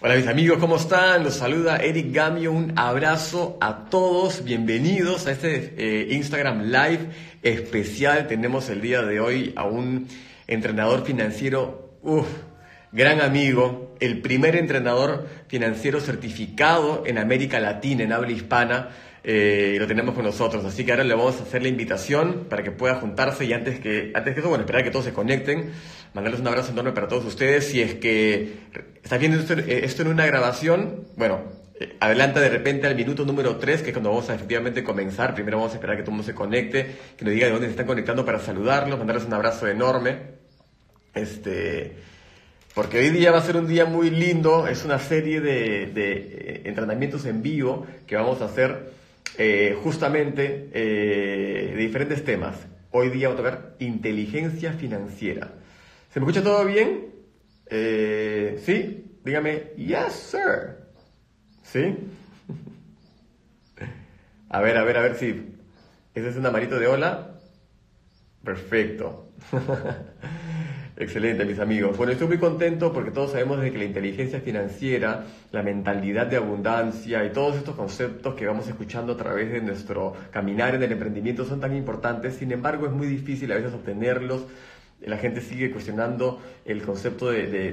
Hola mis amigos, ¿cómo están? Los saluda Eric Gamio, un abrazo a todos, bienvenidos a este eh, Instagram Live especial. Tenemos el día de hoy a un entrenador financiero, uff, gran amigo, el primer entrenador financiero certificado en América Latina, en habla hispana, eh, lo tenemos con nosotros. Así que ahora le vamos a hacer la invitación para que pueda juntarse y antes que, antes que eso, bueno, esperar que todos se conecten, mandarles un abrazo enorme para todos ustedes. Si es que estás viendo esto, eh, en una grabación, bueno, eh, adelanta de repente al minuto número 3, que es cuando vamos a efectivamente comenzar. Primero vamos a esperar que todo el mundo se conecte, que nos diga de dónde se están conectando para saludarlos, mandarles un abrazo enorme. Este, porque hoy día va a ser un día muy lindo, es una serie de, de entrenamientos en vivo que vamos a hacer eh, justamente eh, de diferentes temas. Hoy día vamos a tocar inteligencia financiera. ¿Se me escucha todo bien? Eh, ¿Sí? Dígame, yes, sir. ¿Sí? A ver, a ver, a ver si... ¿Ese es un amarito de hola? Perfecto. Excelente, mis amigos. Bueno, estoy muy contento porque todos sabemos de que la inteligencia financiera, la mentalidad de abundancia y todos estos conceptos que vamos escuchando a través de nuestro caminar en el emprendimiento son tan importantes. Sin embargo, es muy difícil a veces obtenerlos. La gente sigue cuestionando el concepto de,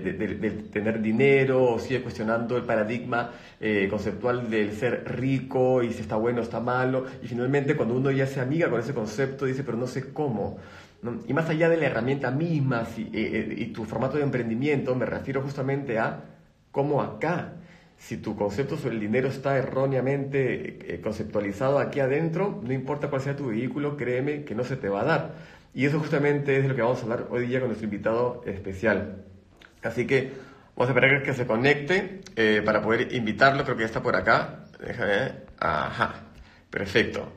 tener dinero, o sigue cuestionando el paradigma eh, conceptual del ser rico y si está bueno o está malo. Y finalmente, cuando uno ya se amiga con ese concepto, dice, pero no sé cómo. Y más allá de la herramienta misma eh, eh, y tu formato de emprendimiento, me refiero justamente a cómo acá, si tu concepto sobre el dinero está erróneamente conceptualizado aquí adentro, no importa cuál sea tu vehículo, créeme que no se te va a dar. Y eso justamente es de lo que vamos a hablar hoy día con nuestro invitado especial. Así que vamos a esperar que se conecte para poder invitarlo, creo que ya está por acá. Déjame, ajá, perfecto.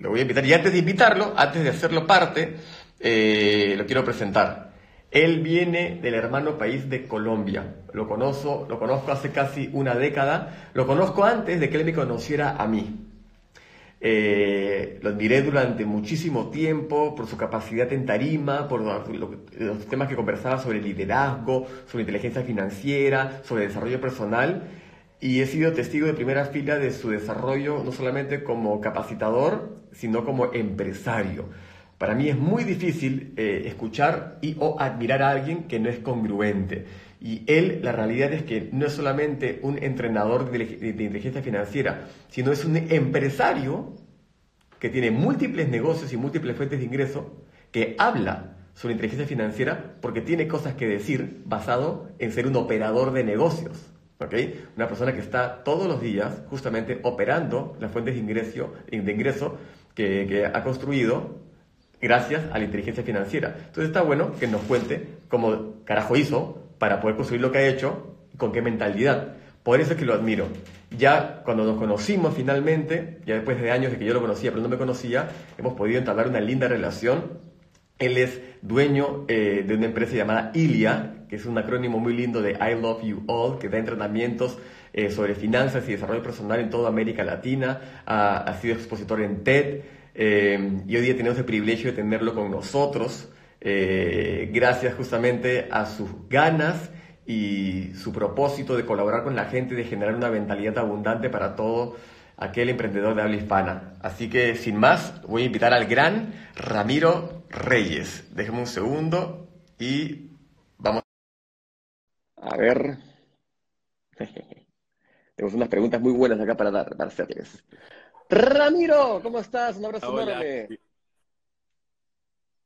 Lo voy a invitar y antes de invitarlo, antes de hacerlo parte, eh, lo quiero presentar. Él viene del hermano país de Colombia. Lo conozco, lo conozco hace casi una década. Lo conozco antes de que él me conociera a mí. Eh, lo admiré durante muchísimo tiempo por su capacidad en tarima, por los temas que conversaba sobre liderazgo, sobre inteligencia financiera, sobre desarrollo personal. Y he sido testigo de primera fila de su desarrollo, no solamente como capacitador, sino como empresario. Para mí es muy difícil eh, escuchar y o admirar a alguien que no es congruente. Y él, la realidad es que no es solamente un entrenador de, inteligencia financiera, sino es un empresario que tiene múltiples negocios y múltiples fuentes de ingreso, que habla sobre inteligencia financiera porque tiene cosas que decir basado en ser un operador de negocios. ¿okay? Una persona que está todos los días justamente operando las fuentes de ingreso, que ha construido gracias a la inteligencia financiera. Entonces está bueno que nos cuente cómo carajo hizo para poder construir lo que ha hecho y con qué mentalidad. Por eso es que lo admiro. Ya cuando nos conocimos finalmente, ya después de años de que yo lo conocía pero no me conocía, hemos podido entablar una linda relación. Él es dueño eh, de una empresa llamada ILIA, que es un acrónimo muy lindo de I Love You All, que da entrenamientos eh, sobre finanzas y desarrollo personal en toda América Latina. ha sido expositor en TED. Eh, y hoy día tenemos el privilegio de tenerlo con nosotros, eh, gracias justamente a sus ganas y su propósito de colaborar con la gente, de generar una mentalidad abundante para todo aquel emprendedor de habla hispana. Así que sin más, voy a invitar al gran Ramiro Reyes. Déjeme un segundo y vamos. A ver. Tenemos unas preguntas muy buenas acá para dar, para hacerles. Ramiro, ¿cómo estás? Un abrazo enorme.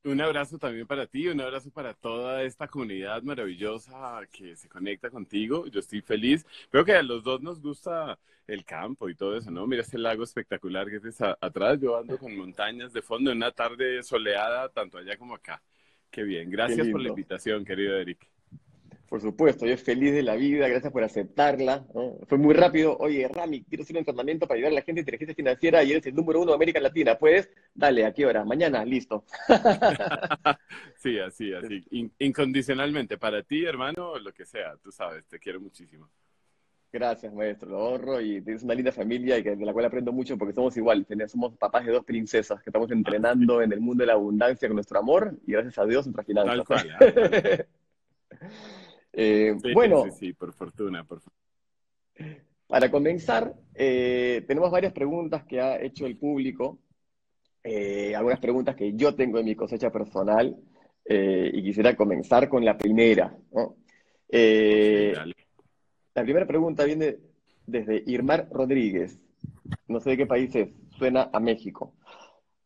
Un abrazo también para ti, un abrazo para toda esta comunidad maravillosa que se conecta contigo. Yo estoy feliz. Creo que a los dos nos gusta el campo y todo eso, ¿no? Mira ese lago espectacular que es atrás. Yo ando con montañas de fondo en una tarde soleada, tanto allá como acá. Qué bien. Gracias por la invitación, querido Eric. Por supuesto, yo feliz de la vida, gracias por aceptarla. Fue muy rápido. Oye, Rami, quiero hacer un entrenamiento para ayudar a la gente de inteligencia financiera y eres el número uno de América Latina. ¿Puedes? Dale, ¿a qué hora? Mañana, listo. sí, así, así. incondicionalmente. Para ti, hermano, lo que sea, tú sabes, te quiero muchísimo. Gracias, maestro. Lo ahorro y tienes una linda familia y de la cual aprendo mucho porque somos igual. Somos papás de dos princesas que estamos entrenando en el mundo de la abundancia con nuestro amor y gracias a Dios nuestras finanzas. Tal cual. ¿eh? Eh, bueno. Sí, sí, por fortuna, por para comenzar, eh, tenemos varias preguntas que ha hecho el público, eh, algunas preguntas que yo tengo en mi cosecha personal y quisiera comenzar con la primera. la primera pregunta viene desde Irmar Rodríguez, no sé de qué país es, suena a México.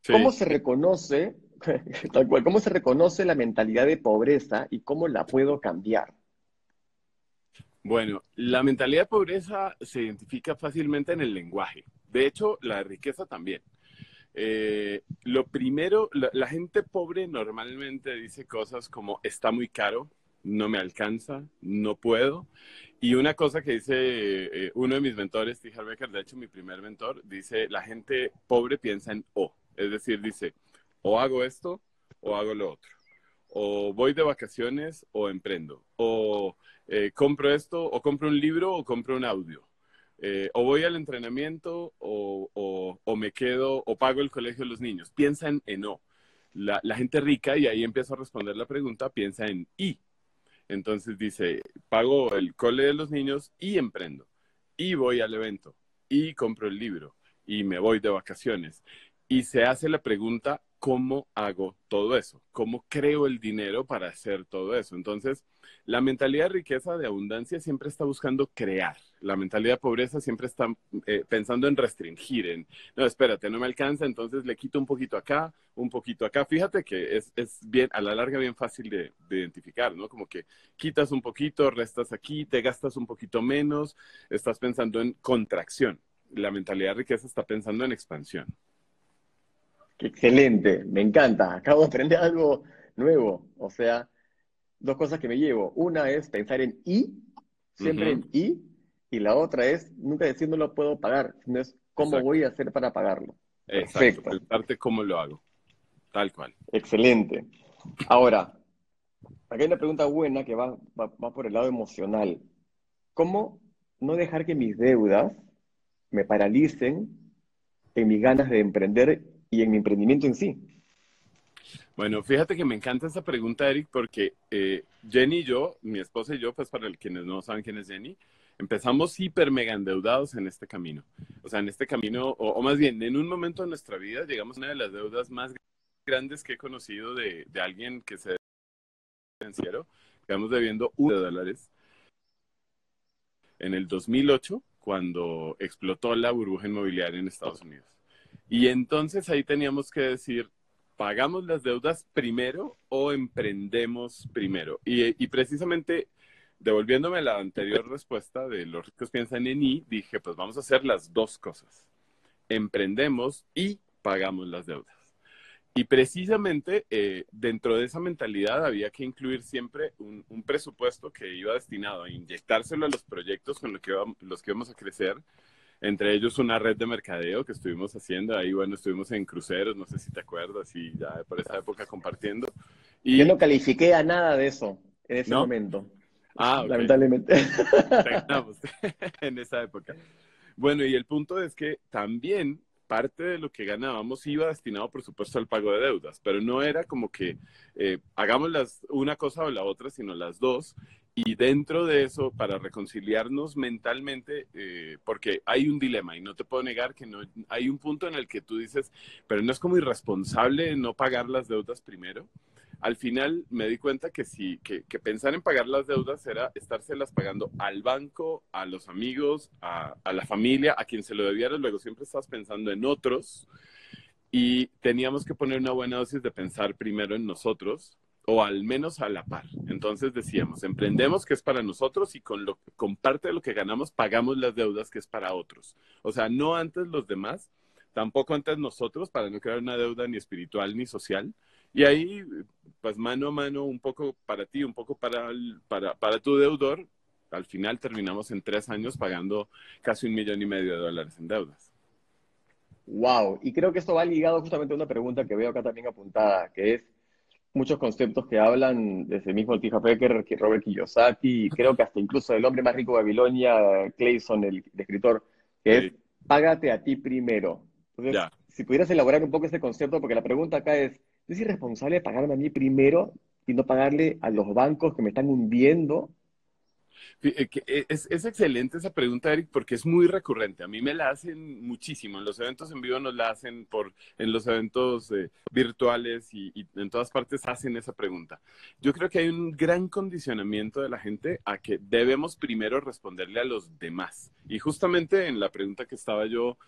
¿Cómo se reconoce, tal cual, cómo se reconoce la mentalidad de pobreza y cómo la puedo cambiar? Bueno, la mentalidad de pobreza se identifica fácilmente en el lenguaje. De hecho, la riqueza también. Eh, lo primero, la, gente pobre normalmente dice cosas como está muy caro, no me alcanza, no puedo. Y una cosa que dice eh, uno de mis mentores, T. Becker, de hecho mi primer mentor, dice, la gente pobre piensa en o. Es decir, dice, o hago esto o hago lo otro. O voy de vacaciones o emprendo. O eh, compro esto, o compro un libro, o compro un audio. Eh, o voy al entrenamiento, o, me quedo, o pago el colegio de los niños. Piensa en, en O. La, gente rica, y ahí empiezo a responder la pregunta, piensa en I. Entonces dice, pago el cole de los niños y emprendo. Y voy al evento. Y compro el libro. Y me voy de vacaciones. Y se hace la pregunta, ¿cómo hago todo eso? ¿Cómo creo el dinero para hacer todo eso? Entonces, la mentalidad de riqueza, de abundancia, siempre está buscando crear. La mentalidad de pobreza siempre está eh, pensando en restringir, en, no, espérate, no me alcanza, entonces le quito un poquito acá, un poquito acá. Fíjate que es, bien, a la larga, bien fácil de, identificar, ¿no? Como que quitas un poquito, restas aquí, te gastas un poquito menos, estás pensando en contracción. La mentalidad de riqueza está pensando en expansión. Excelente, me encanta. Acabo de aprender algo nuevo. O sea, dos cosas que me llevo. Una es pensar en y, siempre en y, y la otra es nunca decir no lo puedo pagar, sino es cómo voy a hacer para pagarlo. Exacto, Perfecto. cómo lo hago. Tal cual. Excelente. Ahora, aquí hay una pregunta buena que va, va, va por el lado emocional. ¿Cómo no dejar que mis deudas me paralicen en mis ganas de emprender y en mi emprendimiento en sí? Bueno, fíjate que me encanta esa pregunta, Eric, porque eh, Jenny y yo, mi esposa y yo, pues para quienes no saben quién es Jenny, empezamos hiper mega endeudados en este camino. O sea, en este camino, o, más bien, en un momento de nuestra vida llegamos a una de las deudas más grandes que he conocido de, alguien que se financiero. Quedamos debiendo un de dólares en el 2008, cuando explotó la burbuja inmobiliaria en Estados Unidos. Y entonces ahí teníamos que decir, ¿pagamos las deudas primero o emprendemos primero? Y, precisamente, devolviéndome la anterior respuesta de los ricos piensan en I, dije, pues vamos a hacer las dos cosas. Emprendemos y pagamos las deudas. Y precisamente eh, dentro de esa mentalidad había que incluir siempre un, presupuesto que iba destinado a inyectárselo a los proyectos con que los que íbamos a crecer, entre ellos una red de mercadeo que estuvimos haciendo. Ahí, bueno, estuvimos en cruceros, no sé si te acuerdas, y ya por esa época compartiendo. Y... Yo no califiqué a nada de eso en ese momento. Ah, lamentablemente. en esa época. Bueno, y el punto es que también parte de lo que ganábamos iba destinado, por supuesto, al pago de deudas, pero no era como que eh, hagamos las, una cosa o la otra, sino las dos. Y dentro de eso, para reconciliarnos mentalmente, eh, porque hay un dilema y no te puedo negar que no hay un punto en el que tú dices, pero no es como irresponsable no pagar las deudas primero. Al final me di cuenta que sí, que, pensar en pagar las deudas era estárselas pagando al banco, a los amigos, a, la familia, a quien se lo debiera. Luego siempre estás pensando en otros y teníamos que poner una buena dosis de pensar primero en nosotros o al menos a la par. Entonces decíamos, emprendemos que es para nosotros y con, lo, con parte de lo que ganamos pagamos las deudas que es para otros. O sea, no antes los demás, tampoco antes nosotros para no crear una deuda ni espiritual ni social. Y ahí, pues mano a mano, un poco para ti, un poco para, para, para tu deudor, al final terminamos en tres años pagando casi un millón y medio de dólares en deudas. Wow, y creo que esto va ligado justamente a una pregunta que veo acá también apuntada, que es, muchos conceptos que hablan desde el mismo Tija Becker, que Robert Kiyosaki, y creo que hasta incluso el hombre más rico de Babilonia, Clayson, el, escritor, que es págate a ti primero. Entonces, si pudieras elaborar un poco ese concepto, porque la pregunta acá es, ¿es irresponsable pagarme a mí primero y no pagarle a los bancos que me están hundiendo? Eh, eh, es, excelente esa pregunta, Eric, porque es muy recurrente. A mí me la hacen muchísimo. En los eventos en vivo nos la hacen por, en los eventos eh, virtuales y, en todas partes hacen esa pregunta. Yo creo que hay un gran condicionamiento de la gente a que debemos primero responderle a los demás. Y justamente en la pregunta que estaba yo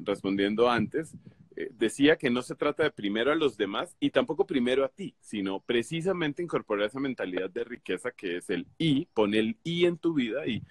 respondiendo antes, eh, decía que no se trata de primero a los demás y tampoco primero a ti, sino precisamente incorporar esa mentalidad de riqueza que es el I, pon el I en tu vida y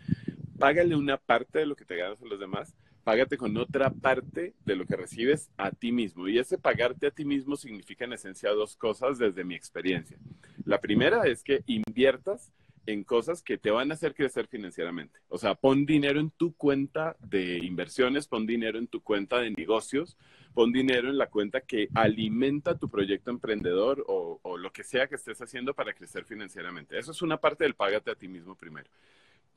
págale una parte de lo que te ganas a los demás, págate con otra parte de lo que recibes a ti mismo. Y ese pagarte a ti mismo significa en esencia dos cosas desde mi experiencia. La primera es que inviertas en cosas que te van a hacer crecer financieramente. O sea, pon dinero en tu cuenta de inversiones, pon dinero en tu cuenta de negocios, pon dinero en la cuenta que alimenta tu proyecto emprendedor o, lo que sea que estés haciendo para crecer financieramente. Eso es una parte del págate a ti mismo primero.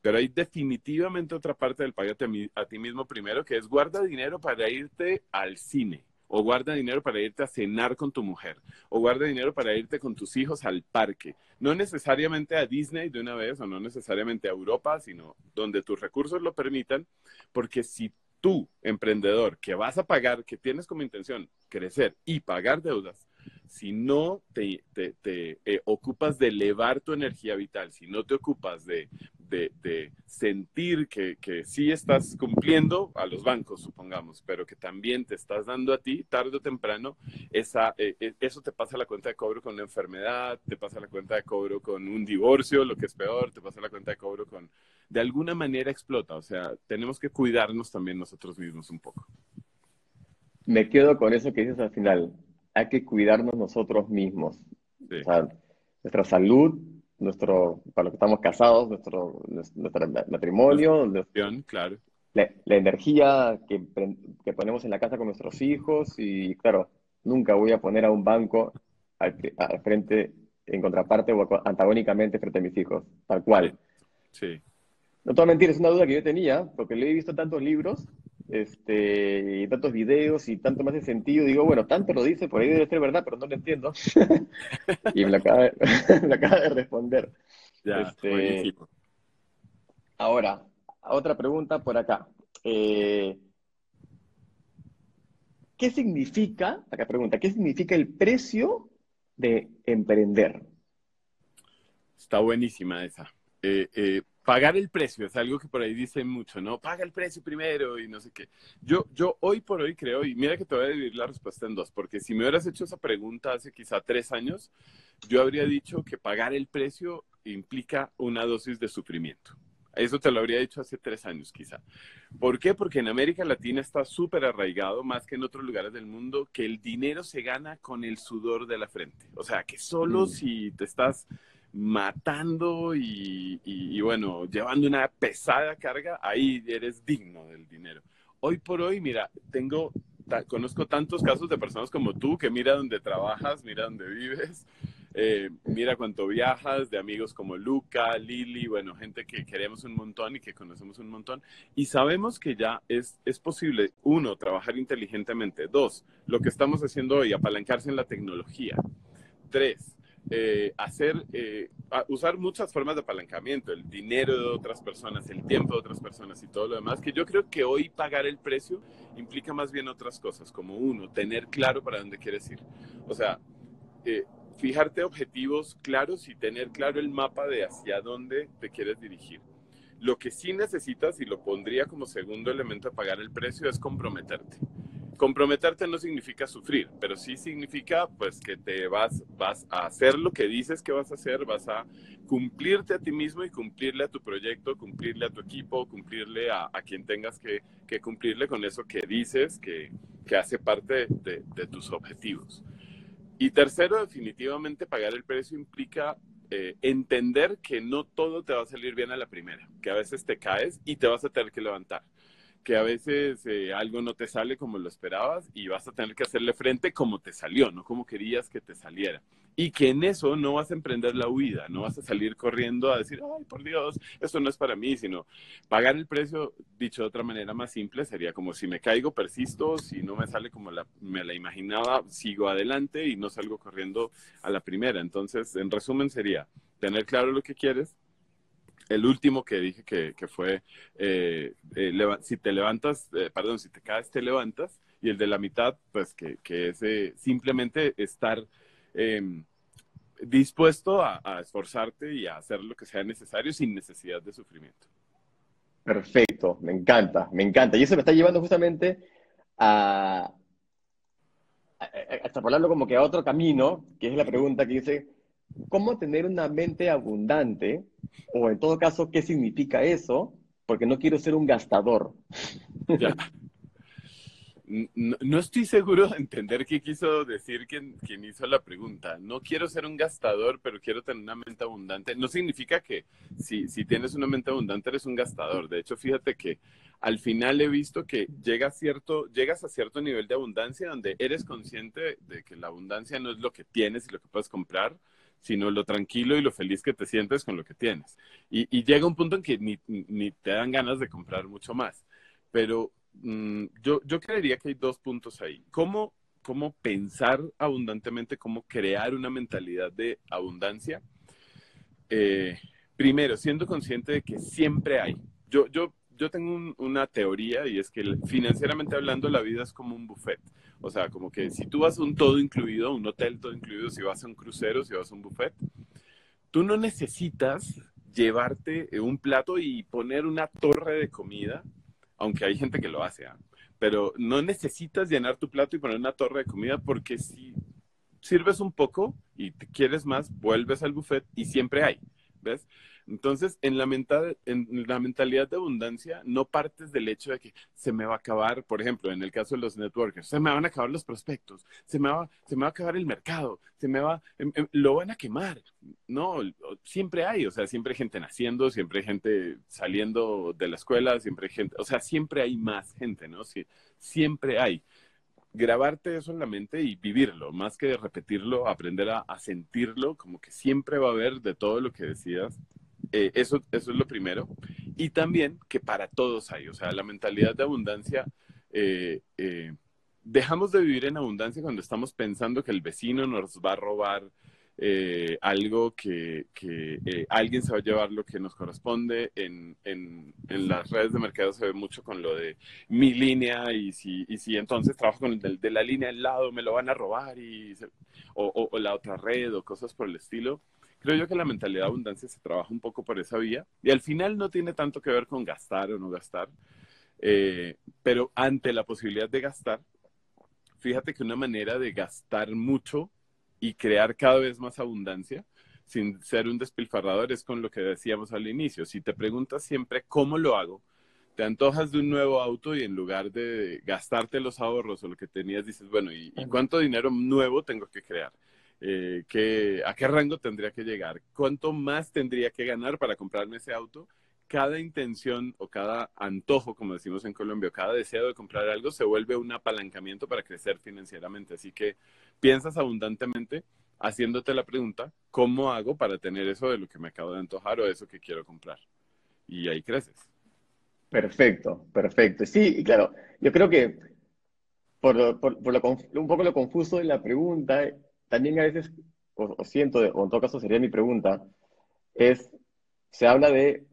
Pero hay definitivamente otra parte del págate a, a ti mismo primero, que es guarda dinero para irte al cine o guarda dinero para irte a cenar con tu mujer, o guarda dinero para irte con tus hijos al parque. No necesariamente a Disney de una vez, o no necesariamente a Europa, sino donde tus recursos lo permitan, porque si tú, emprendedor, que vas a pagar, que tienes como intención crecer y pagar deudas, si no te, eh, ocupas de elevar tu energía vital, si no te ocupas de, sentir que, sí estás cumpliendo a los bancos, supongamos, pero que también te estás dando a ti, tarde o temprano, esa, eh, eh, eso te pasa la cuenta de cobro con una enfermedad, te pasa la cuenta de cobro con un divorcio, lo que es peor, te pasa la cuenta de cobro con, de alguna manera explota. O sea, tenemos que cuidarnos también nosotros mismos un poco. Me quedo con eso que dices al final hay que cuidarnos nosotros mismos. O sea, nuestra salud, nuestro, para los que estamos casados, nuestro, nuestro matrimonio, claro. la, energía que, que, ponemos en la casa con nuestros hijos y claro, nunca voy a poner a un banco al, frente, en contraparte o antagónicamente frente a mis hijos, tal cual. Sí. No te voy a mentir, es una duda que yo tenía, porque le he visto tantos libros este, y tantos videos y tanto más de sentido. Digo, bueno, tanto lo dice, por ahí debe ser verdad, pero no lo entiendo. y me lo, acaba de, acaba de responder. Ya, este, ahora, otra pregunta por acá. Eh, ¿Qué significa, acá pregunta, qué significa el precio de emprender? Está buenísima esa. Eh, eh, pagar el precio es algo que por ahí dicen mucho, ¿no? Paga el precio primero y no sé qué. Yo, yo hoy por hoy creo, y mira que te voy a dividir la respuesta en dos, porque si me hubieras hecho esa pregunta hace quizá tres años, yo habría dicho que pagar el precio implica una dosis de sufrimiento. Eso te lo habría dicho hace tres años quizá. ¿Por qué? Porque en América Latina está súper arraigado, más que en otros lugares del mundo, que el dinero se gana con el sudor de la frente. O sea, que solo mm. si te estás matando y, bueno, llevando una pesada carga, ahí eres digno del dinero. Hoy por hoy, mira, tengo, conozco tantos casos de personas como tú que mira dónde trabajas, mira dónde vives, eh, mira cuánto viajas, de amigos como Luca, Lili, bueno, gente que queremos un montón y que conocemos un montón. Y sabemos que ya es, es posible, uno, trabajar inteligentemente. Dos, lo que estamos haciendo hoy, apalancarse en la tecnología. Tres, eh, hacer, eh, usar muchas formas de apalancamiento, el dinero de otras personas, el tiempo de otras personas y todo lo demás, que yo creo que hoy pagar el precio implica más bien otras cosas, como uno, tener claro para dónde quieres ir. O sea, eh, fijarte objetivos claros y tener claro el mapa de hacia dónde te quieres dirigir. Lo que sí necesitas, y lo pondría como segundo elemento a pagar el precio, es comprometerte comprometerte no significa sufrir, pero sí significa pues que te vas, vas a hacer lo que dices que vas a hacer, vas a cumplirte a ti mismo y cumplirle a tu proyecto, cumplirle a tu equipo, cumplirle a, quien tengas que, cumplirle con eso que dices que, hace parte de, tus objetivos. Y tercero, definitivamente pagar el precio implica eh, entender que no todo te va a salir bien a la primera, que a veces te caes y te vas a tener que levantar que a veces eh, algo no te sale como lo esperabas y vas a tener que hacerle frente como te salió, no como querías que te saliera. Y que en eso no vas a emprender la huida, no vas a salir corriendo a decir, ay, por Dios, esto no es para mí, sino pagar el precio, dicho de otra manera más simple, sería como si me caigo, persisto, si no me sale como me la imaginaba, sigo adelante y no salgo corriendo a la primera. Entonces, en resumen, sería tener claro lo que quieres, el último que dije que, fue, eh, eh, si te levantas, eh, perdón, si te caes, te levantas, y el de la mitad, pues que, es simplemente estar em, dispuesto a, esforzarte y a hacer lo que sea necesario sin necesidad de sufrimiento. Perfecto, me encanta, me encanta. Y eso me está llevando justamente a, a, como que a otro camino, que es la pregunta que dice, ¿cómo tener una mente abundante o en todo caso, ¿qué significa eso? Porque no quiero ser un gastador. No, estoy seguro de entender qué quiso decir quien, quien, hizo la pregunta. No quiero ser un gastador, pero quiero tener una mente abundante. No significa que si, si tienes una mente abundante eres un gastador. De hecho, fíjate que al final he visto que llega cierto, llegas a cierto nivel de abundancia donde eres consciente de que la abundancia no es lo que tienes y lo que puedes comprar, sino lo tranquilo y lo feliz que te sientes con lo que tienes. Y, llega un punto en que ni, te dan ganas de comprar mucho más. Pero mm, yo, yo creería que hay dos puntos ahí. ¿Cómo, ¿Cómo pensar abundantemente, cómo crear una mentalidad de abundancia? Eh, primero, siendo consciente de que siempre hay. Yo, yo yo tengo una teoría y es que financieramente hablando la vida es como un buffet. O sea, como que si tú vas a un todo incluido, un hotel todo incluido, si vas a un crucero, si vas a un buffet, tú no necesitas llevarte un plato y poner una torre de comida, aunque hay gente que lo hace, ¿ah? pero no necesitas llenar tu plato y poner una torre de comida porque si sirves un poco y te quieres más, vuelves al buffet y siempre hay, ¿ves? Entonces, en la, en la mentalidad de abundancia, no partes del hecho de que se me va a acabar, por ejemplo, en el caso de los networkers, se me van a acabar los prospectos, se me va, se me va a acabar el mercado, se me va, em, em, lo van a quemar. No, siempre hay, o sea, siempre hay gente naciendo, siempre hay gente saliendo de la escuela, siempre hay gente, o sea, siempre hay más gente, ¿no? Siempre hay grabarte eso en la mente y vivirlo, más que repetirlo, aprender a, sentirlo, como que siempre va a haber de todo lo que decías, eh, eso, eso es lo primero. Y también que para todos hay, o sea, la mentalidad de abundancia, eh, eh, dejamos de vivir en abundancia cuando estamos pensando que el vecino nos va a robar algo, que, que alguien se va a llevar lo que nos corresponde. En, en, en, las redes de mercado se ve mucho con lo de mi línea y si, y si entonces trabajo con el de, la línea al lado me lo van a robar y o, o la otra red o cosas por el estilo creo yo que la mentalidad de abundancia se trabaja un poco por esa vía y al final no tiene tanto que ver con gastar o no gastar, eh, pero ante la posibilidad de gastar, fíjate que una manera de gastar mucho y crear cada vez más abundancia sin ser un despilfarrador es con lo que decíamos al inicio. Si te preguntas siempre cómo lo hago, te antojas de un nuevo auto y en lugar de gastarte los ahorros o lo que tenías, dices, bueno, ¿y, ¿y cuánto dinero nuevo tengo que crear? eh, a qué rango tendría que llegar, cuánto más tendría que ganar para comprarme ese auto. Cada intención o cada antojo, como decimos en Colombia, cada deseo de comprar algo se vuelve un apalancamiento para crecer financieramente. Así que piensas abundantemente haciéndote la pregunta, ¿cómo hago para tener eso de lo que me acabo de antojar o eso que quiero comprar? Y ahí creces. Perfecto, perfecto. Sí, y claro, yo creo que por, por, un poco lo confuso de la pregunta también a veces, o, siento, o en todo caso sería mi pregunta, es, se habla de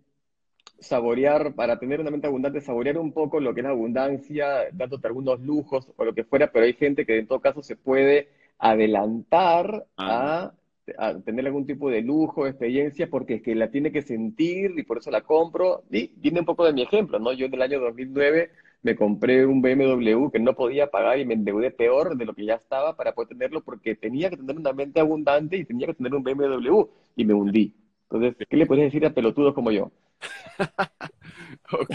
saborear, para tener una mente abundante, saborear un poco lo que es la abundancia, dándote algunos lujos o lo que fuera, pero hay gente que en todo caso se puede adelantar a, a, tener algún tipo de lujo, experiencia, porque es que la tiene que sentir y por eso la compro. Y viene un poco de mi ejemplo, ¿no? Yo en el año 2009 me compré un BMW que no podía pagar y me endeudé peor de lo que ya estaba para poder tenerlo porque tenía que tener una mente abundante y tenía que tener un BMW y me hundí. Entonces, ¿qué le puedes decir a pelotudos como yo? ok.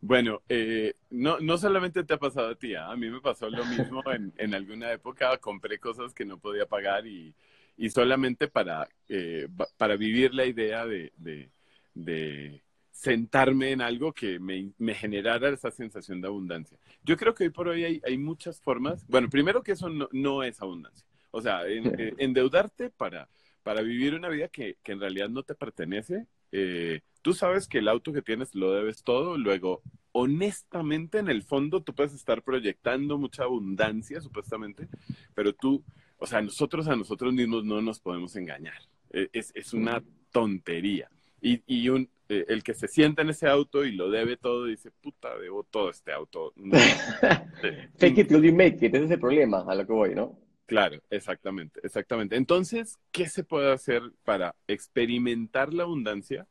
Bueno, eh, no, no solamente te ha pasado a ti, ¿ah? a mí me pasó lo mismo en, en, alguna época, compré cosas que no podía pagar y, y solamente para, eh, para vivir la idea de, de, de sentarme en algo que me, me, generara esa sensación de abundancia. Yo creo que hoy por hoy hay, hay muchas formas. Bueno, primero que eso no, no es abundancia. O sea, eh, endeudarte para, para vivir una vida que, que en realidad no te pertenece. Eh, tú sabes que el auto que tienes lo debes todo. Luego, honestamente, en el fondo, tú puedes estar proyectando mucha abundancia, supuestamente, pero tú, o sea, nosotros a nosotros mismos no nos podemos engañar. E, es, es una tontería. Y, y un, eh, el que se sienta en ese auto y lo debe todo, dice, puta, debo todo este auto. Fake it till you make it, ese es el problema a lo que voy, ¿no? Claro, exactamente, exactamente. Entonces, ¿qué se puede hacer para experimentar la abundancia?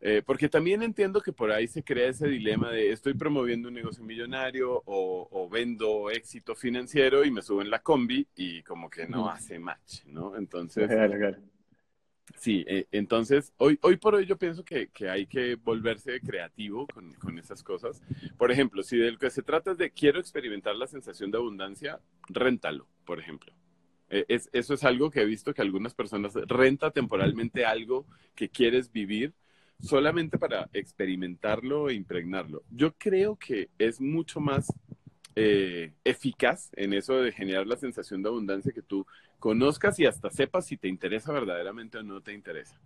Eh, porque también entiendo que por ahí se crea ese dilema de estoy promoviendo un negocio millonario o, vendo éxito financiero y me subo en la combi y como que no hace match, ¿no? Entonces, Sí, eh, entonces hoy, hoy por hoy yo pienso que, que hay que volverse creativo con, con, esas cosas. Por ejemplo, si de lo que se trata es de quiero experimentar la sensación de abundancia, réntalo, por ejemplo. Eh, es, eso es algo que he visto que algunas personas renta temporalmente algo que quieres vivir solamente para experimentarlo e impregnarlo. Yo creo que es mucho más eh, eficaz en eso de generar la sensación de abundancia que tú conozcas y hasta sepas si te interesa verdaderamente o no te interesa.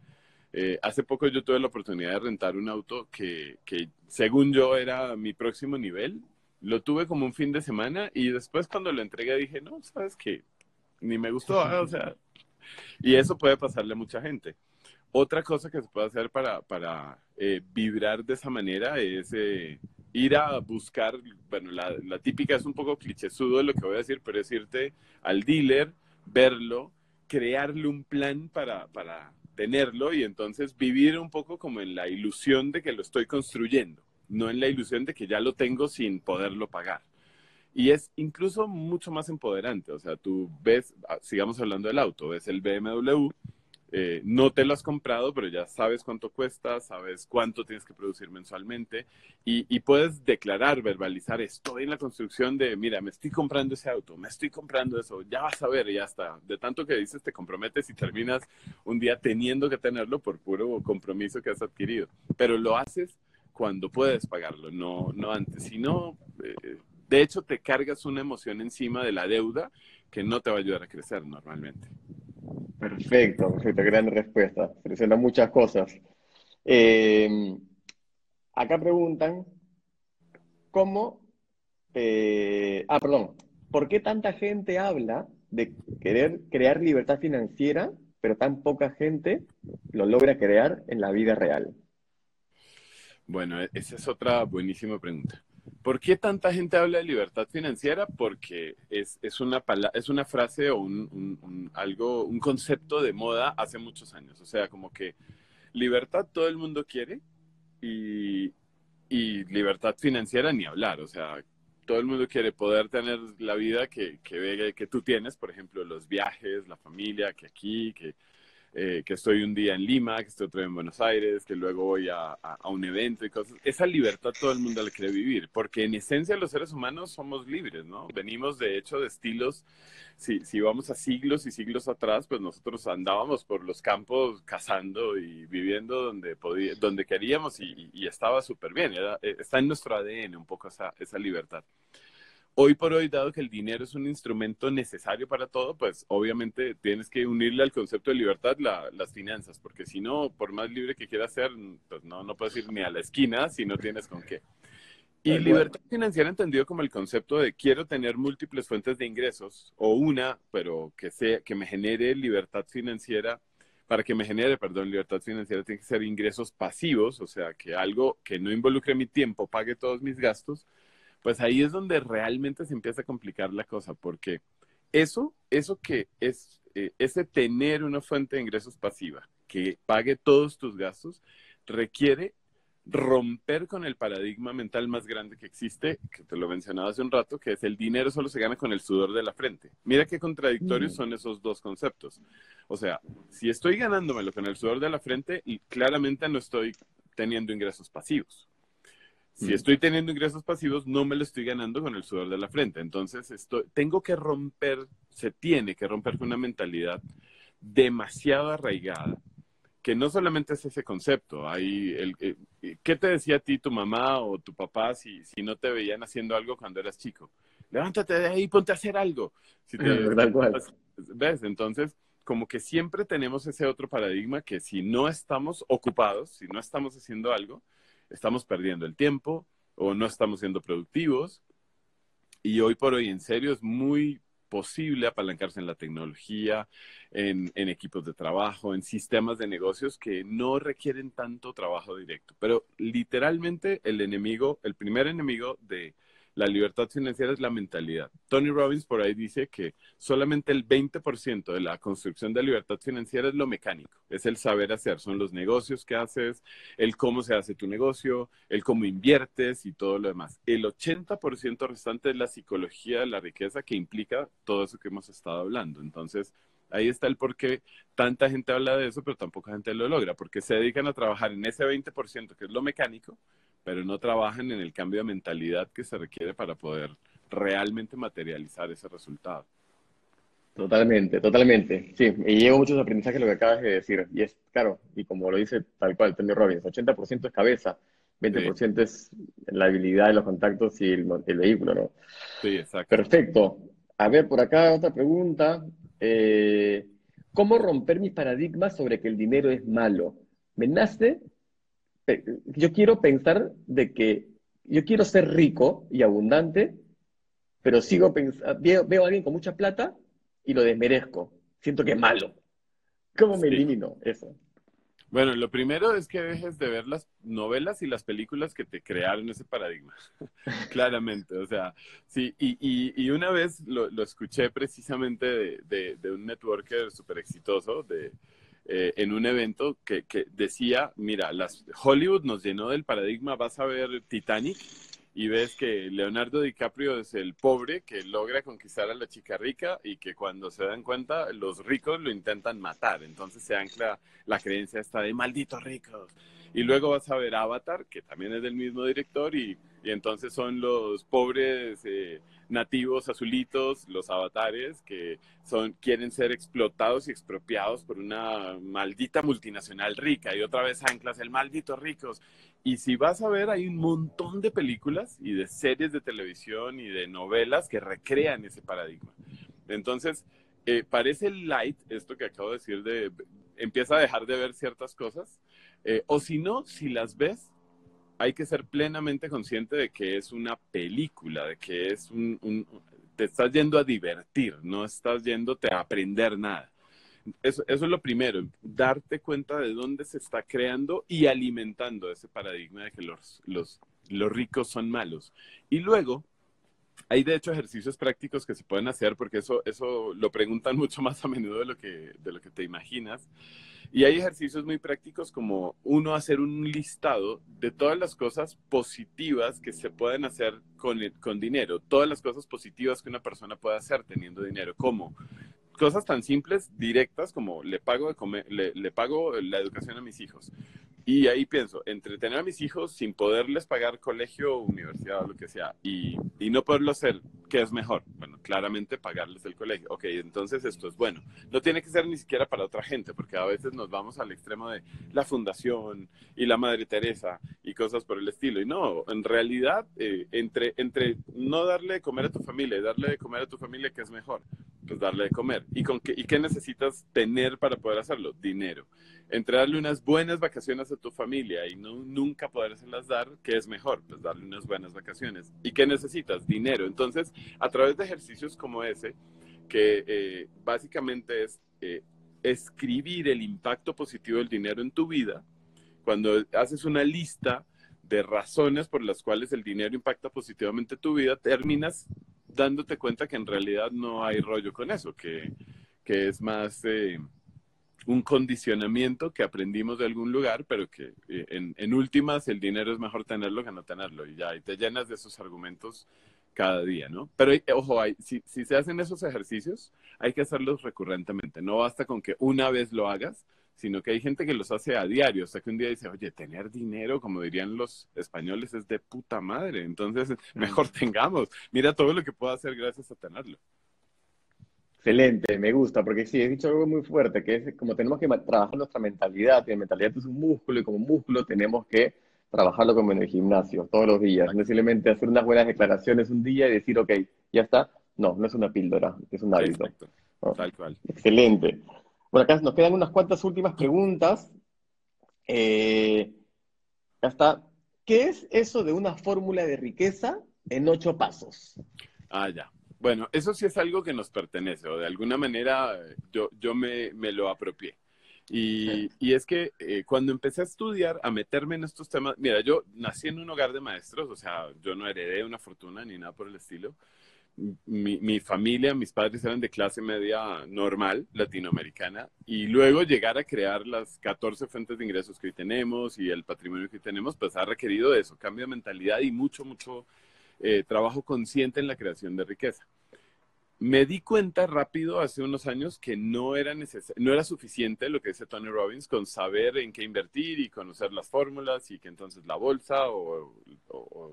Eh, hace poco yo tuve la oportunidad de rentar un auto que, que, según yo era mi próximo nivel. Lo tuve como un fin de semana y después cuando lo entregué dije, no, sabes que ni me gustó, o sea, y eso puede pasarle a mucha gente. Otra cosa que se puede hacer para, para eh, vibrar de esa manera es ir a buscar, bueno, la, típica es un poco clichésudo lo que voy a decir, pero es irte al dealer, verlo, crearle un plan para, para tenerlo y entonces vivir un poco como en la ilusión de que lo estoy construyendo, no en la ilusión de que ya lo tengo sin poderlo pagar. Y es incluso mucho más empoderante, o sea, tú ves, ah, sigamos hablando del auto, ves el BMW, eh, no te lo has comprado, pero ya sabes cuánto cuesta, sabes cuánto tienes que producir mensualmente y, puedes declarar, verbalizar, estoy en la construcción de, mira, me estoy comprando ese auto, me estoy comprando eso, ya vas a ver, ya está. De tanto que dices, te comprometes y terminas un día teniendo que tenerlo por puro compromiso que has adquirido. Pero lo haces cuando puedes pagarlo, no, no antes. Si no, eh, de hecho, te cargas una emoción encima de la deuda que no te va a ayudar a crecer normalmente. Perfecto, perfecto, gran respuesta. Selecciona muchas cosas. Eh, acá preguntan, ¿cómo? Ah, perdón, ¿por qué tanta gente habla de querer crear libertad financiera, pero tan poca gente lo logra crear en la vida real? Bueno, e-, esa es otra buenísima pregunta. ¿Por qué tanta gente habla de libertad financiera? Porque es, una, es una frase o un, algo, un concepto de moda hace muchos años. O sea, como que libertad todo el mundo quiere y, libertad financiera ni hablar. O sea, todo el mundo quiere poder tener la vida que, que, que tú tienes, por ejemplo, los viajes, la familia, que aquí, que eh, que estoy un día en Lima, que estoy otro día en Buenos Aires, que luego voy a, a, un evento y cosas. Esa libertad todo el mundo la quiere vivir, porque en esencia los seres humanos somos libres, ¿no? Venimos de hecho de estilos, si, si vamos a siglos y siglos atrás, pues nosotros andábamos por los campos cazando y viviendo donde, podía, donde queríamos y, y estaba súper bien, eh, está en nuestro ADN un poco esa, esa libertad. Hoy por hoy, dado que el dinero es un instrumento necesario para todo, pues obviamente tienes que unirle al concepto de libertad las finanzas, porque si no, por más libre que quieras ser, pues no, no puedes ir ni a la esquina si no tienes con qué. Y libertad financiera entendido como el concepto de quiero tener múltiples fuentes de ingresos o una, pero que sea que me genere libertad financiera. Para que me genere, perdón, libertad financiera tiene que ser ingresos pasivos, o sea, que algo que no involucre mi tiempo pague todos mis gastos pues ahí es donde realmente se empieza a complicar la cosa, porque eso, eso que es, eh, ese tener una fuente de ingresos pasiva que pague todos tus gastos, requiere romper con el paradigma mental más grande que existe, que te lo mencionaba hace un rato, que es el dinero solo se gana con el sudor de la frente. Mira qué contradictorios mm. son esos dos conceptos. O sea, si estoy ganándomelo con el sudor de la frente, y claramente no estoy teniendo ingresos pasivos. Si estoy teniendo ingresos pasivos, no me lo estoy ganando con el sudor de la frente. Entonces, esto, tengo que romper, se tiene que romper con una mentalidad demasiado arraigada, que no solamente es ese concepto. Hay el, eh, eh, ¿Qué te decía a ti tu mamá o tu papá si, si no te veían haciendo algo cuando eras chico? Levántate de ahí, ponte a hacer algo. Si te, ¿Ves? Entonces, como que siempre tenemos ese otro paradigma que si no estamos ocupados, si no estamos haciendo algo, estamos perdiendo el tiempo o no estamos siendo productivos. Y hoy por hoy, en serio, es muy posible apalancarse en la tecnología, en, equipos de trabajo, en sistemas de negocios que no requieren tanto trabajo directo. Pero literalmente el enemigo, el primer enemigo de la libertad financiera es la mentalidad. Tony Robbins por ahí dice que solamente el 20% de la construcción de libertad financiera es lo mecánico, es el saber hacer, son los negocios que haces, el cómo se hace tu negocio, el cómo inviertes y todo lo demás. El 80% restante es la psicología de la riqueza que implica todo eso que hemos estado hablando. Entonces, ahí está el por qué tanta gente habla de eso, pero tampoco gente lo logra, porque se dedican a trabajar en ese 20% que es lo mecánico, pero no trabajan en el cambio de mentalidad que se requiere para poder realmente materializar ese resultado. Totalmente, totalmente. Sí, y llevo muchos aprendizajes lo que acabas de decir. Y es, claro, y como lo dice tal cual Tony Robbins, 80% es cabeza, 20% es la habilidad de los contactos y el, vehículo, ¿no? Sí, exacto. Perfecto. A ver, por acá otra pregunta. Eh, ¿Cómo romper mis paradigmas sobre que el dinero es malo? Me nace yo quiero pensar de que yo quiero ser rico y abundante, pero sigo pensando, veo, a alguien con mucha plata y lo desmerezco. Siento que es malo. ¿Cómo me elimino eso? Bueno, lo primero es que dejes de ver las novelas y las películas que te crearon ese paradigma, claramente. O sea, sí, y, una vez lo, escuché precisamente de, de, de un networker súper exitoso, de, eh, en un evento que, decía, mira, las, Hollywood nos llenó del paradigma, vas a ver Titanic y ves que Leonardo DiCaprio es el pobre que logra conquistar a la chica rica y que cuando se dan cuenta los ricos lo intentan matar. Entonces se ancla la creencia esta de malditos ricos. Y luego vas a ver Avatar, que también es del mismo director, y, entonces son los pobres eh, nativos azulitos, los avatares, que son, quieren ser explotados y expropiados por una maldita multinacional rica. Y otra vez anclas el maldito ricos. Y si vas a ver, hay un montón de películas y de series de televisión y de novelas que recrean ese paradigma. Entonces, eh, parece light esto que acabo de decir de empieza a dejar de ver ciertas cosas eh, o si no, si las ves, hay que ser plenamente consciente de que es una película, de que es un, te estás yendo a divertir, no estás yéndote a aprender nada. Eso, eso, es lo primero, darte cuenta de dónde se está creando y alimentando ese paradigma de que los, los, los ricos son malos. Y luego, hay de hecho ejercicios prácticos que se pueden hacer porque eso, eso lo preguntan mucho más a menudo de lo que, de lo que te imaginas. Y hay ejercicios muy prácticos como uno hacer un listado de todas las cosas positivas que se pueden hacer con, con dinero, todas las cosas positivas que una persona puede hacer teniendo dinero, como cosas tan simples, directas como le pago, de comer, le, le pago la educación a mis hijos, y ahí pienso, entretener a mis hijos sin poderles pagar colegio, universidad lo que sea, y, y, no poderlo hacer, ¿qué es mejor? Bueno, claramente pagarles el colegio. Ok, entonces esto es bueno. No tiene que ser ni siquiera para otra gente, porque a veces nos vamos al extremo de la fundación y la Madre Teresa y cosas por el estilo. Y no, en realidad, eh, entre, entre no darle de comer a tu familia y darle de comer a tu familia, ¿qué es mejor? Pues darle de comer. ¿Y, con qué, y qué necesitas tener para poder hacerlo? Dinero entre darle unas buenas vacaciones a tu familia y no, nunca podérselas dar, ¿qué es mejor? Pues darle unas buenas vacaciones. ¿Y qué necesitas? Dinero. Entonces, a través de ejercicios como ese, que eh, básicamente es eh, escribir el impacto positivo del dinero en tu vida, cuando haces una lista de razones por las cuales el dinero impacta positivamente tu vida, terminas dándote cuenta que en realidad no hay rollo con eso, que, que es más... Eh, un condicionamiento que aprendimos de algún lugar, pero que eh, en, últimas el dinero es mejor tenerlo que no tenerlo. Y ya, y te llenas de esos argumentos cada día, ¿no? Pero eh, ojo, hay, si, si se hacen esos ejercicios, hay que hacerlos recurrentemente. No basta con que una vez lo hagas, sino que hay gente que los hace a diario. O sea, que un día dice, oye, tener dinero, como dirían los españoles, es de puta madre. Entonces, mejor tengamos. Mira todo lo que puedo hacer gracias a tenerlo. Excelente, me gusta, porque sí, he dicho algo muy fuerte, que es como tenemos que trabajar nuestra mentalidad, y la mentalidad es un músculo, y como músculo tenemos que trabajarlo como en el gimnasio, todos los días, no simplemente hacer unas buenas declaraciones un día y decir, ok, ya está. No, no es una píldora, es un hábito. Tal cual. Excelente. Bueno, acá nos quedan unas cuantas últimas preguntas. Eh, está. ¿Qué es eso de una fórmula de riqueza en ocho pasos? Ah, ya. Bueno, eso sí es algo que nos pertenece, o de alguna manera yo, yo me, me lo apropié. Y, y, es que eh, cuando empecé a estudiar, a meterme en estos temas, mira, yo nací en un hogar de maestros, o sea, yo no heredé una fortuna ni nada por el estilo. Mi, mi, familia, mis padres eran de clase media normal, latinoamericana, y luego llegar a crear las 14 fuentes de ingresos que hoy tenemos y el patrimonio que tenemos, pues ha requerido eso, cambio de mentalidad y mucho, mucho eh, trabajo consciente en la creación de riqueza. Me di cuenta rápido hace unos años que no era, no era suficiente lo que dice Tony Robbins con saber en qué invertir y conocer las fórmulas y que entonces la bolsa o,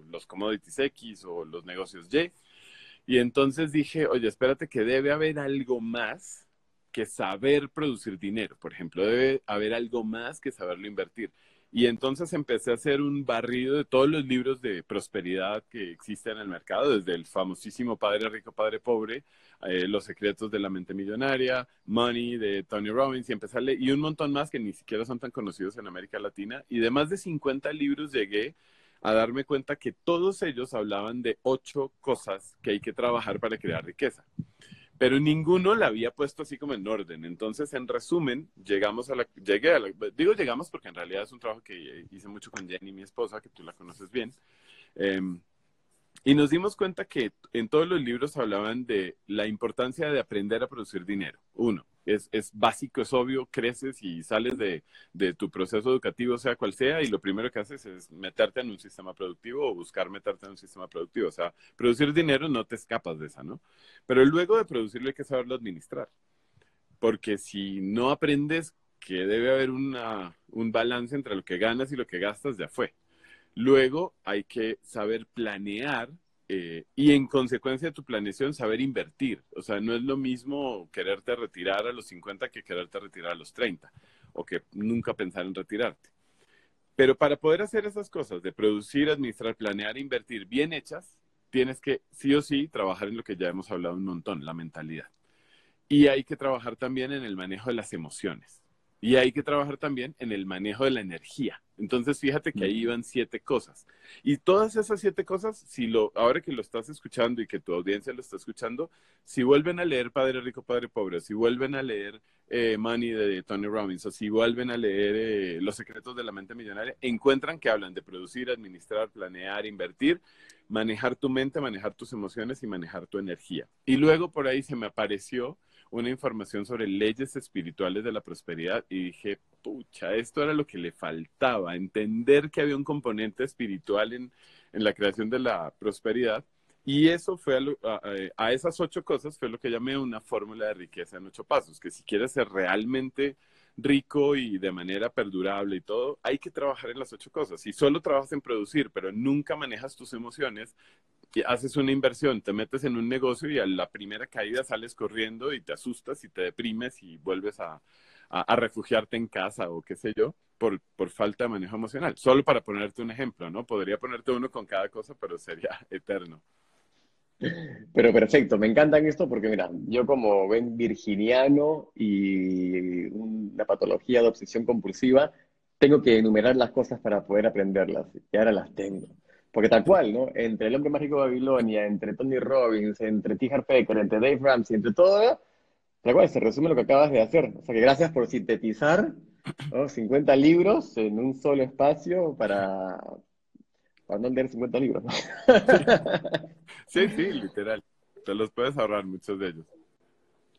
los commodities X o los negocios Y. Y entonces dije, oye, espérate que debe haber algo más que saber producir dinero. Por ejemplo, debe haber algo más que saberlo invertir. Y entonces empecé a hacer un barrido de todos los libros de prosperidad que existen en el mercado, desde el famosísimo Padre Rico, Padre Pobre, eh, Los Secretos de la Mente Millonaria, Money de Tony Robbins, y empecé y un montón más que ni siquiera son tan conocidos en América Latina. Y de más de 50 libros llegué a darme cuenta que todos ellos hablaban de ocho cosas que hay que trabajar para crear riqueza pero ninguno la había puesto así como en orden. Entonces, en resumen, llegamos a la, llegué a la, digo llegamos porque en realidad es un trabajo que hice mucho con Jenny, mi esposa, que tú la conoces bien. Em, y nos dimos cuenta que en todos los libros hablaban de la importancia de aprender a producir dinero. Uno, es, es básico, es obvio, creces y sales de, de, tu proceso educativo, sea cual sea, y lo primero que haces es meterte en un sistema productivo o buscar meterte en un sistema productivo. O sea, producir dinero no te escapas de esa, ¿no? Pero luego de producirlo hay que saberlo administrar. Porque si no aprendes que debe haber una, un balance entre lo que ganas y lo que gastas, ya fue. Luego hay que saber planear eh, y en consecuencia de tu planeación saber invertir. O sea, no es lo mismo quererte retirar a los 50 que quererte retirar a los 30 o que nunca pensar en retirarte. Pero para poder hacer esas cosas de producir, administrar, planear, invertir bien hechas, tienes que sí o sí trabajar en lo que ya hemos hablado un montón, la mentalidad. Y hay que trabajar también en el manejo de las emociones. Y hay que trabajar también en el manejo de la energía. Entonces, fíjate que ahí iban siete cosas. Y todas esas siete cosas, si lo, ahora que lo estás escuchando y que tu audiencia lo está escuchando, si vuelven a leer Padre Rico, Padre Pobre, si vuelven a leer eh, Money de Tony Robbins, o si vuelven a leer eh, Los secretos de la mente millonaria, encuentran que hablan de producir, administrar, planear, invertir, manejar tu mente, manejar tus emociones y manejar tu energía. Y luego por ahí se me apareció una información sobre leyes espirituales de la prosperidad y dije, pucha, esto era lo que le faltaba, entender que había un componente espiritual en, la creación de la prosperidad. Y eso fue a, a, esas ocho cosas fue lo que llamé una fórmula de riqueza en ocho pasos, que si quieres ser realmente rico y de manera perdurable y todo, hay que trabajar en las ocho cosas. Si solo trabajas en producir, pero nunca manejas tus emociones, haces una inversión, te metes en un negocio y a la primera caída sales corriendo y te asustas y te deprimes y vuelves a, refugiarte en casa o qué sé yo, por, por, falta de manejo emocional. Solo para ponerte un ejemplo, ¿no? Podría ponerte uno con cada cosa, pero sería eterno. Pero perfecto, me encantan esto porque, mira, yo como ven virginiano y una patología de obsesión compulsiva, tengo que enumerar las cosas para poder aprenderlas y ahora las tengo. Porque tal cual, ¿no? Entre el hombre mágico de Babilonia, entre Tony Robbins, entre T. Harpecker, entre Dave Ramsey, entre todo, tal cual, se resume lo que acabas de hacer. O sea que gracias por sintetizar 50 libros en un solo espacio para, para no leer 50 libros. ¿no? Sí, sí, literal. Te los puedes ahorrar muchos de ellos.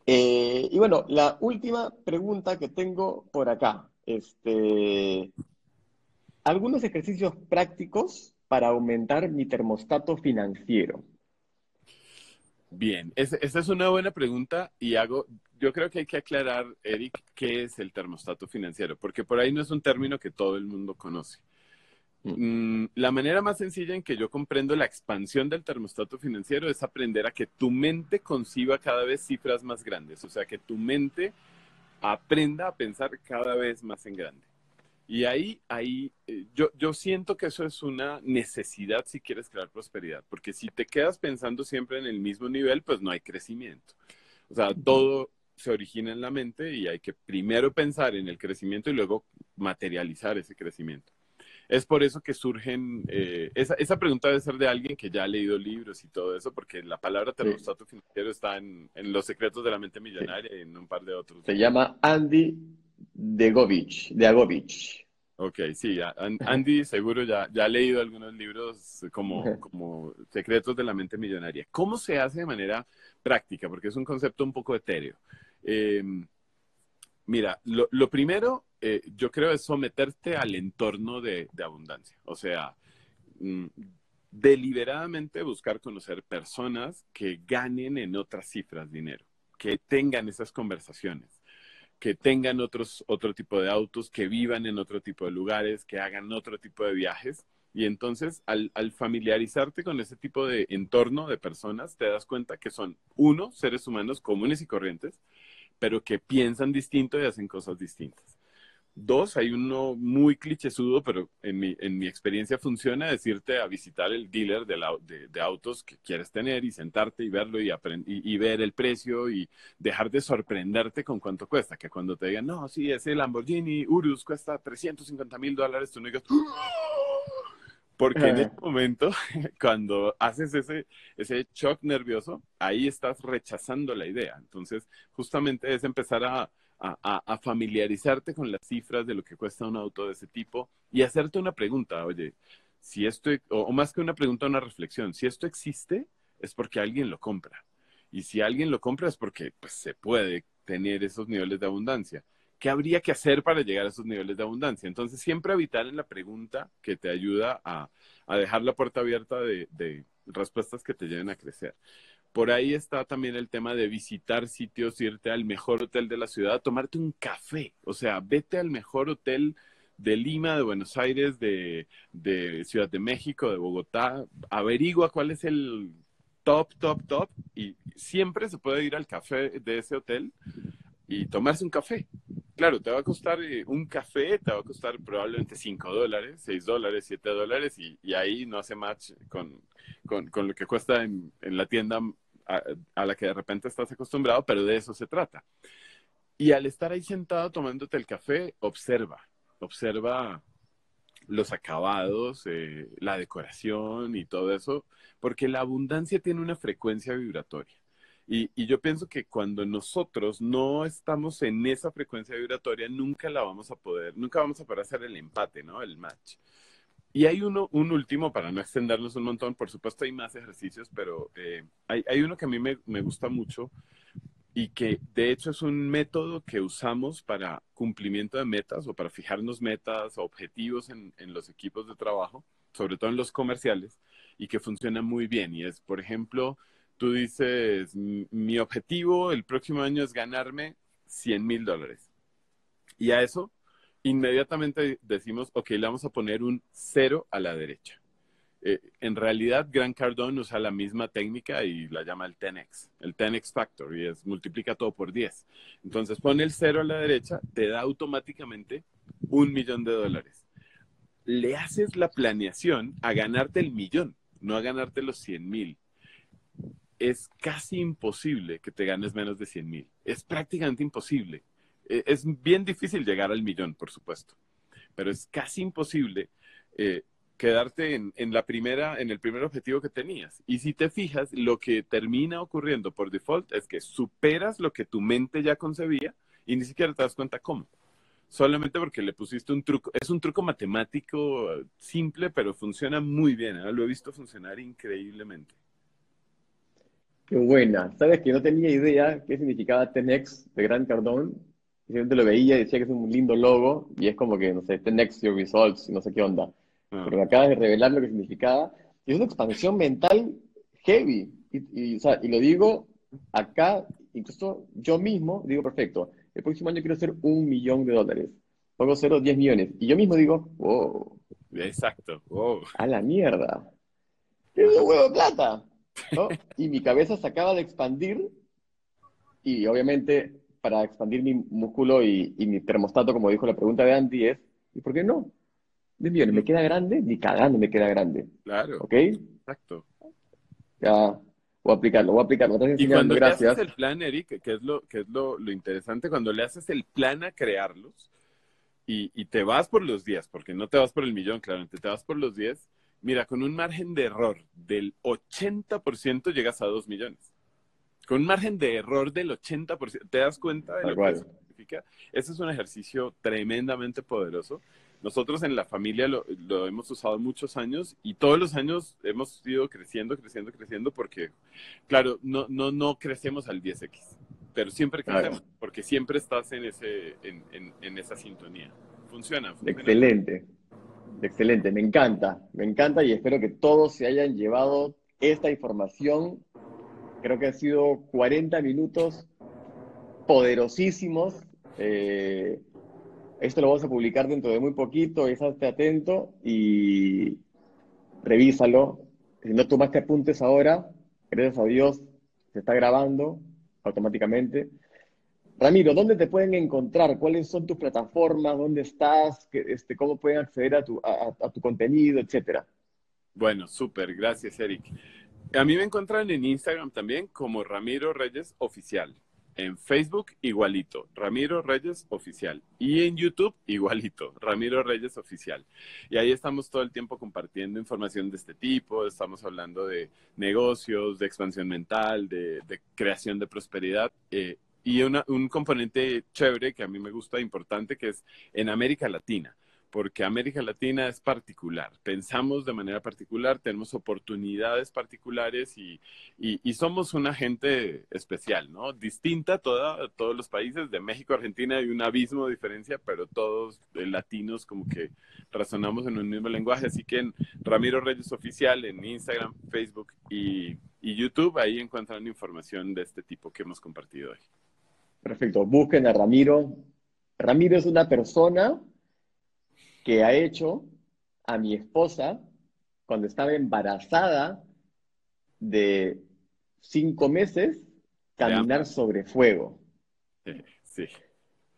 Eh, y bueno, la última pregunta que tengo por acá. Este, algunos ejercicios prácticos para aumentar mi termostato financiero? Bien, esa es una buena pregunta y hago, yo creo que hay que aclarar, Eric, qué es el termostato financiero, porque por ahí no es un término que todo el mundo conoce. Mm. Mm, la manera más sencilla en que yo comprendo la expansión del termostato financiero es aprender a que tu mente conciba cada vez cifras más grandes, o sea, que tu mente aprenda a pensar cada vez más en grande. Y ahí, ahí, eh, yo, yo siento que eso es una necesidad si quieres crear prosperidad, porque si te quedas pensando siempre en el mismo nivel, pues no hay crecimiento. O sea, todo se origina en la mente y hay que primero pensar en el crecimiento y luego materializar ese crecimiento. es por eso que surgen, eh, esa, esa, pregunta debe ser de alguien que ya ha leído libros y todo eso, porque la palabra termostato financiero está en, en, Los secretos de la mente millonaria y en un par de otros. Se llama Andy Degovich, Deagovich. Ok, sí, Andy seguro ya, ya ha leído algunos libros como, como Secretos de la Mente Millonaria. ¿Cómo se hace de manera práctica? Porque es un concepto un poco etéreo. Eh, mira, lo, lo primero eh, yo creo es someterte al entorno de, de abundancia. O sea, mm, deliberadamente buscar conocer personas que ganen en otras cifras dinero, que tengan esas conversaciones que tengan otros, otro tipo de autos, que vivan en otro tipo de lugares, que hagan otro tipo de viajes. Y entonces, al, al, familiarizarte con ese tipo de entorno de personas, te das cuenta que son, uno, seres humanos comunes y corrientes, pero que piensan distinto y hacen cosas distintas. Dos, hay uno muy clichésudo, pero en mi, en mi experiencia funciona decirte a visitar el dealer de, de, autos que quieres tener y sentarte y verlo y, y, ver el precio y dejar de sorprenderte con cuánto cuesta. Que cuando te digan, no, sí, ese Lamborghini Urus cuesta 350 mil dólares, tú no digas, porque en ese momento, cuando haces ese, ese shock nervioso, ahí estás rechazando la idea. Entonces, justamente es empezar a a, familiarizarte con las cifras de lo que cuesta un auto de ese tipo y hacerte una pregunta, oye, si esto, o, más que una pregunta, una reflexión, si esto existe, es porque alguien lo compra. Y si alguien lo compra es porque pues, se puede tener esos niveles de abundancia. ¿Qué habría que hacer para llegar a esos niveles de abundancia? Entonces, siempre evitar en la pregunta que te ayuda a, dejar la puerta abierta de respuestas que te lleven a crecer. Por ahí está también el tema de visitar sitios, irte al mejor hotel de la ciudad, tomarte un café. O sea, vete al mejor hotel de Lima, de Buenos Aires, de, Ciudad de México, de Bogotá. Averigua cuál es el top, top, top. Y siempre se puede ir al café de ese hotel y tomarse un café. Claro, te va a costar eh, un café, te va a costar probablemente 5 dólares, 6 dólares, 7 dólares y, ahí no hace match con, lo que cuesta en, la tienda a, la que de repente estás acostumbrado, pero de eso se trata. Y al estar ahí sentado tomándote el café, observa, observa los acabados, eh, la decoración y todo eso, porque la abundancia tiene una frecuencia vibratoria. Y, yo pienso que cuando nosotros no estamos en esa frecuencia vibratoria, nunca la vamos a poder, nunca vamos a poder hacer el empate, ¿no? El match. Y hay uno, un último, para no extendernos un montón, por supuesto hay más ejercicios, pero eh, hay, uno que a mí me, me, gusta mucho y que de hecho es un método que usamos para cumplimiento de metas o para fijarnos metas o objetivos en, en los equipos de trabajo, sobre todo en los comerciales, y que funciona muy bien. Y es, por ejemplo, tú dices, mi objetivo el próximo año es ganarme 100 mil dólares. Y a eso inmediatamente decimos, ok, le vamos a poner un cero a la derecha. Eh, en realidad, Grant Cardone usa la misma técnica y la llama el 10x, el 10x factor, y es multiplica todo por 10. Entonces, pone el cero a la derecha, te da automáticamente un millón de dólares. Le haces la planeación a ganarte el millón, no a ganarte los 100 mil es casi imposible que te ganes menos de 100 mil. Es prácticamente imposible. E, es bien difícil llegar al millón, por supuesto, pero es casi imposible eh, quedarte en, la primera, en el primer objetivo que tenías. Y si te fijas, lo que termina ocurriendo por default es que superas lo que tu mente ya concebía y ni siquiera te das cuenta cómo. Solamente porque le pusiste un truco. Es un truco matemático simple, pero funciona muy bien. ¿eh? Lo he visto funcionar increíblemente. Qué buena. Sabes que no tenía idea qué significaba Tenex de Gran Cardón. Simplemente lo veía y decía que es un lindo logo y es como que, no sé, Tenex Your Results, no sé qué onda. Ah. Pero me acabas de revelar lo que significaba. Y es una expansión mental heavy. Y, o sea, y lo digo acá, incluso yo mismo digo, perfecto, el próximo año quiero hacer un millón de dólares. Pongo cero, 10 millones. Y yo mismo digo, wow. Exacto, wow. A la mierda. ¡Qué huevo de plata! Y mi cabeza se acaba de expandir y obviamente para expandir mi músculo y, mi termostato, como dijo la pregunta de Andy, es, ¿y por qué no? millones, ¿me queda grande? Ni cagando me queda grande. Claro. ¿Ok? Exacto. Ya, voy a aplicarlo, voy a aplicarlo. y cuando gracias. le haces el plan, Eric, que es, lo, que es lo, lo interesante, cuando le haces el plan a crearlos, y, te vas por los 10, porque no te vas por el millón, claramente, te vas por los 10, mira, con un margen de error del 80% llegas a 2 millones. Con un margen de error del 80%, ¿te das cuenta de lo que eso significa? Ese es un ejercicio tremendamente poderoso. Nosotros en la familia lo, lo, hemos usado muchos años y todos los años hemos ido creciendo, creciendo, creciendo porque, claro, no, no, no crecemos al 10x pero siempre crecemos, porque siempre estás en, ese, en, en, esa sintonía. Funciona, Excelente, excelente, me encanta, me encanta y espero que todos se hayan llevado esta información. Creo que han sido 40 minutos poderosísimos. Eh, esto lo vamos a publicar dentro de muy poquito, estate atento y revísalo. Si no tomaste apuntes ahora, gracias a Dios, se está grabando automáticamente. Ramiro, ¿dónde te pueden encontrar? ¿Cuáles son tus plataformas? ¿Dónde estás? Este, ¿Cómo pueden acceder a tu, a, tu contenido, etcétera? Bueno, súper, gracias, Eric. A mí me encuentran en Instagram también como Ramiro Reyes Oficial. En Facebook, igualito, Ramiro Reyes Oficial. Y en YouTube, igualito, Ramiro Reyes Oficial. Y ahí estamos todo el tiempo compartiendo información de este tipo, estamos hablando de negocios, de expansión mental, de, creación de prosperidad. Eh, y un componente chévere que a mí me gusta, importante, que es en América Latina porque América Latina es particular, pensamos de manera particular, tenemos oportunidades particulares y, somos una gente especial, ¿no? Distinta a todos los países, de México a Argentina hay un abismo de diferencia, pero todos eh, latinos como que razonamos en un mismo lenguaje, así que en Ramiro Reyes Oficial, en Instagram, Facebook y, y YouTube, ahí encuentran información de este tipo que hemos compartido hoy. Perfecto, busquen a Ramiro. Ramiro es una persona que ha hecho a mi esposa cuando estaba embarazada de cinco meses caminar sobre fuego. Sí.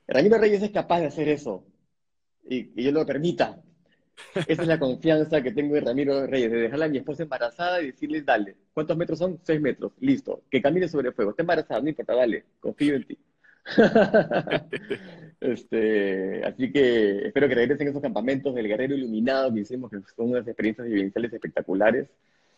Ramiro Reyes es capaz de hacer eso y yo lo permita. Esa es la confianza que tengo de Ramiro Reyes, de dejarla a mi esposa embarazada y decirle, dale, ¿cuántos metros son? Seis metros, listo, que camine sobre fuego, está embarazada, no importa, dale, confío en ti. este, así que espero que regresen esos campamentos del Guerrero Iluminado que hicimos, que son unas experiencias vivenciales espectaculares.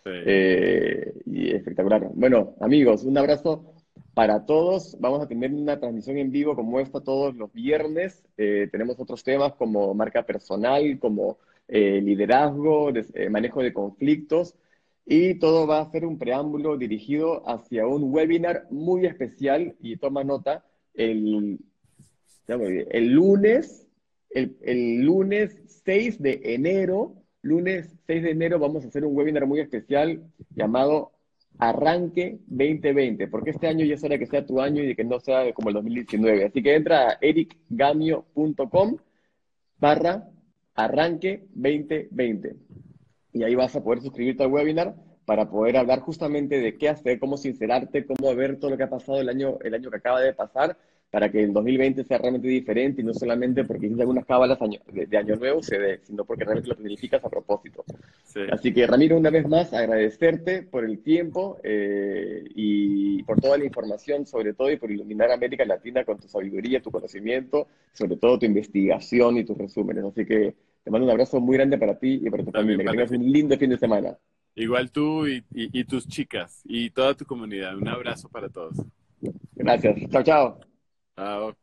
Eh, y espectacular. Bueno, amigos, un abrazo para todos. Vamos a tener una transmisión en vivo como esta todos los viernes. Eh, tenemos otros temas como marca personal, como eh, liderazgo, manejo de conflictos. Y todo va a ser un preámbulo dirigido hacia un webinar muy especial, y toma nota, el, el lunes, el, lunes 6 de enero, lunes 6 de enero vamos a hacer un webinar muy especial llamado Arranque 2020, porque este año ya hora que sea tu año y de que no sea como el 2019. Así que entra a ericgamio.com barra Arranque 2020. Y ahí vas a poder suscribirte al webinar para poder hablar justamente de qué hacer, cómo sincerarte, cómo ver todo lo que ha pasado el año, el año que acaba de pasar, para que el 2020 sea realmente diferente y no solamente porque hiciste algunas cábalas de, Año Nuevo se ve, sino porque realmente lo planificas a propósito. Así que Ramiro, una vez más, agradecerte por el tiempo eh, y por toda la información, sobre todo, y por iluminar América Latina con tu sabiduría, tu conocimiento, sobre todo tu investigación y tus resúmenes. Así que te mando un abrazo muy grande para ti y para tu familia. Que tengas un lindo fin de semana. Igual tú y, tus chicas y toda tu comunidad. Un abrazo para todos. Gracias. Chao, chao. Chao.